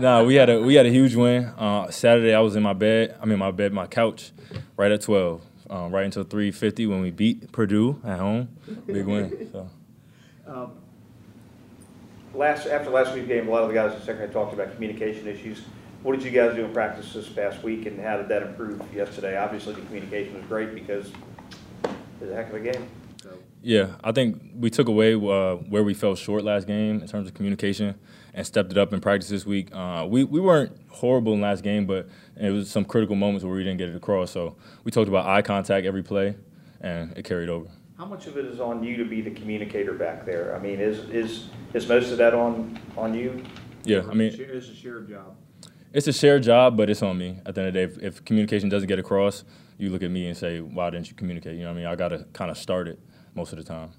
nah, we had a we had a huge win. Uh, Saturday, I was in my bed. I mean, my bed, my couch, right at twelve, um, right until three fifty when we beat Purdue at home. Big win. So. Um, Last, after last week's game, a lot of the guys in the second talked about communication issues. What did you guys do in practice this past week, and how did that improve yesterday? Obviously, the communication was great because it was a heck of a game. So, Yeah, I think we took away uh, where we fell short last game in terms of communication and stepped it up in practice this week. Uh, we, we weren't horrible in last game, but it was some critical moments where we didn't get it across. So we talked about eye contact every play, and it carried over. How much of it is on you to be the communicator back there? I mean, is, is, is most of that on, on you? Yeah, I mean, It's a shared job. it's a shared job, but it's on me. At the end of the day, if, if communication doesn't get across, you look at me and say, "Why didn't you communicate?" You know what I mean? I got to kind of start it most of the time.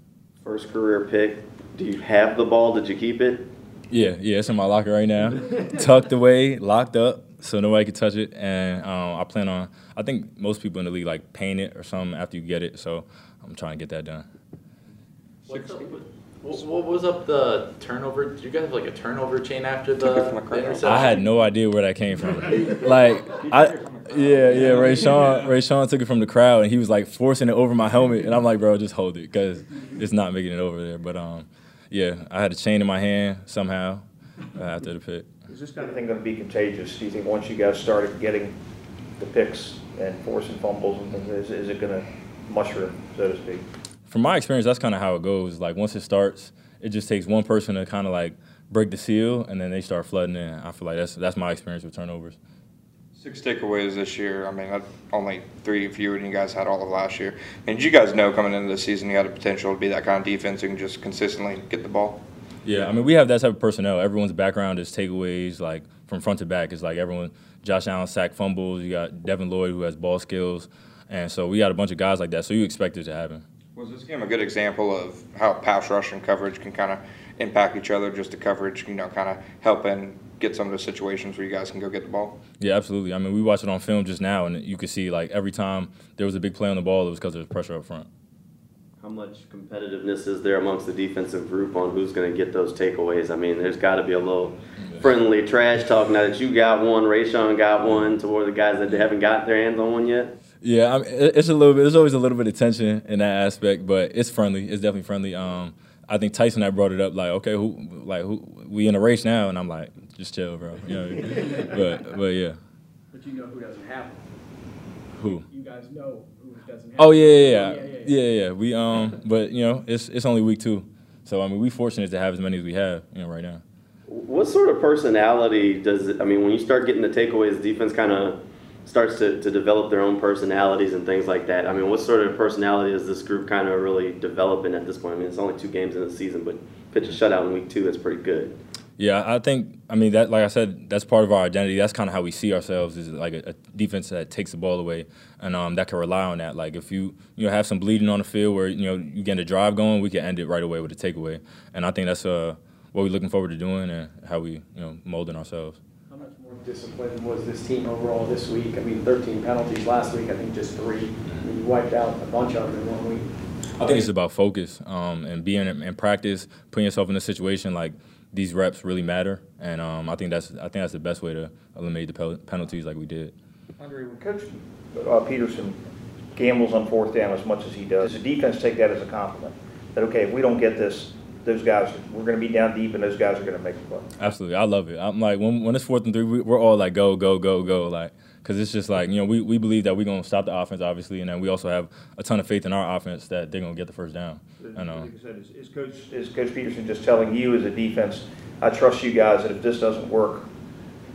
First career pick. Do you have the ball? Did you keep it? Yeah, yeah, it's in my locker right now, tucked away, locked up, so nobody can touch it. And um, I plan on. I think most people in the league like paint it or something after you get it. So I'm trying to get that done. What's up What, what was up the turnover? Did you guys have like a turnover chain after the, Took it from the the interception? I had no idea where that came from. like I, yeah, yeah. Rayshawn, Ray Sean took it from the crowd, and he was like forcing it over my helmet, and I'm like, bro, just hold it, because it's not making it over there. But um, yeah, I had a chain in my hand somehow uh, after the pick. Is this kind of thing going to be contagious? Do you think once you guys started getting the picks and forcing fumbles and things, is, is it going to mushroom, so to speak? From my experience, that's kind of how it goes. Like once it starts, it just takes one person to kind of like break the seal, and then they start flooding in. I feel like that's that's my experience with turnovers. Six takeaways this year. I mean, only three fewer than you guys had all of last year. And you guys know coming into the season, you had a potential to be that kind of defense who can just consistently get the ball. Yeah, I mean, we have that type of personnel. Everyone's background is takeaways, like from front to back. It's like everyone, Josh Allen sack fumbles. You got Devin Lloyd who has ball skills, and so we got a bunch of guys like that. So you expect it to happen. Was this game a good example of how pass rush and coverage can kind of impact each other? Just the coverage, you know, kind of helping get some of those situations where you guys can go get the ball. Yeah, absolutely. I mean, we watched it on film just now, and you could see like every time there was a big play on the ball, it was because there was pressure up front. How much competitiveness is there amongst the defensive group on who's going to get those takeaways? I mean, there's got to be a little friendly trash talk now that you got one, Rayshawn got one, toward the guys that haven't got their hands on one yet. Yeah, I mean, it's a little bit. There's always a little bit of tension in that aspect, but it's friendly. It's definitely friendly. Um, I think Tyson had brought it up, like, okay, who, like, who, we in a race now, and I'm like, just chill, bro. You know, but, but yeah, But you know who doesn't have it. who? You guys know who doesn't have Oh it. yeah, yeah, yeah, yeah, yeah. yeah, yeah. We um, but you know, it's it's only week two, so I mean, we fortunate to have as many as we have, you know, right now. What sort of personality does it, I mean, when you start getting the takeaways, defense kind of starts to, to develop their own personalities and things like that. I mean, what sort of personality is this group kind of really developing at this point? I mean, it's only two games in the season, but pitch a shutout in week two, that's pretty good. Yeah, I think I mean that. Like I said, that's part of our identity. That's kind of how we see ourselves is like a, a defense that takes the ball away and um, that can rely on that. Like if you you know have some bleeding on the field where you know you get a drive going, we can end it right away with a takeaway. And I think that's uh, what we're looking forward to doing and how we you know molding ourselves. How much more disciplined was this team overall this week? I mean, 13 penalties last week, I think just three. I mean, you wiped out a bunch of them in one week. I think it's about focus um, and being in, in practice, putting yourself in a situation like these reps really matter, and um, I think that's I think that's the best way to eliminate the pel- penalties like we did. Andre, when Coach uh, Pederson gambles on fourth down as much as he does, does the defense take that as a compliment? That, okay, if we don't get this, those guys, we're going to be down deep and those guys are going to make a play. Absolutely, I love it. I'm like when when it's fourth and three, we, we're all like go go go go like because it's just like you know we, we believe that we're gonna stop the offense obviously, and then we also have a ton of faith in our offense that they're gonna get the first down. And know. Like I said, is, is Coach, is Coach Pederson just telling you as a defense, I trust you guys that if this doesn't work,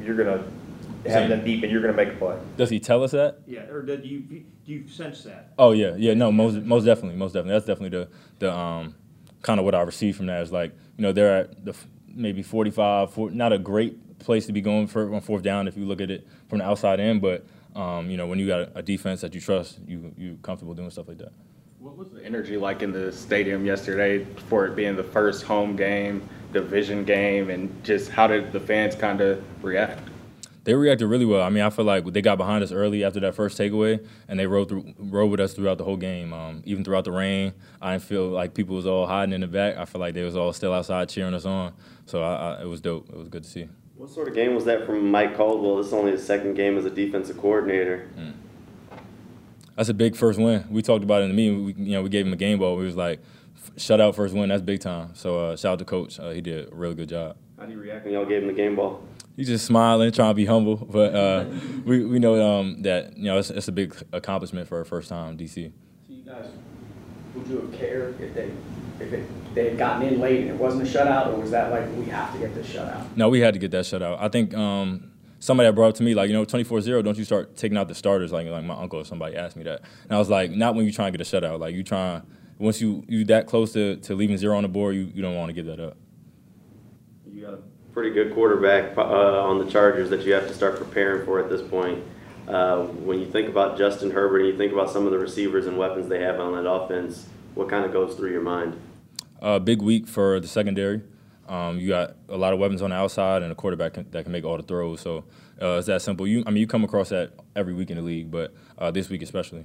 you're going to have them deep and you're going to make a play? does he tell us that? Yeah, or did you, do you sense that? Oh yeah, yeah, no, most most definitely, most definitely. That's definitely the the um kind of what I received from that is like you know they're at the maybe 45, 40, not a great place to be going for on fourth down if you look at it from the outside in, but um, you know when you got a, defense that you trust, you you comfortable doing stuff like that. What was the energy like in the stadium yesterday for it being the first home game, division game, and just how did the fans kind of react? They reacted really well. I mean, I feel like they got behind us early after that first takeaway, and they rode through, rode with us throughout the whole game. Um, even throughout the rain, I didn't feel like people was all hiding in the back. I feel like they was all still outside cheering us on. So I, I, it was dope. It was good to see. What sort of game was that from Mike Caldwell? This is only his second game as a defensive coordinator. That's a big first win. We talked about it in the meeting. We, you know, we gave him a game ball. We was like, shutout first win. That's big time. So uh, shout out to coach. Uh, he did a really good job. How do you react when y'all gave him the game ball? He's just smiling, trying to be humble. But uh, we we know um, that you know it's, it's a big accomplishment for our first time DC. So you guys, would you have cared if they, if it, they had gotten in late and it wasn't a shutout, or was that like, we have to get this shutout? No, we had to get that shutout. I think um, somebody had brought up to me like, you know, 24-0, don't you start taking out the starters? Like like my uncle or somebody asked me that, and I was like, not when you're trying to get a shutout. Like you trying once you you that close to, to leaving zero on the board, you, you don't want to give that up. You got a pretty good quarterback uh, on the Chargers that you have to start preparing for at this point. Uh, when you think about Justin Herbert and you think about some of the receivers and weapons they have on that offense, what kind of goes through your mind? Uh, big week for the secondary. Um, you got a lot of weapons on the outside and a quarterback can, that can make all the throws. So uh, it's that simple. You, I mean, you come across that every week in the league, but uh, this week especially.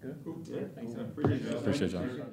Good. Yeah. Thanks, man. Appreciate y'all.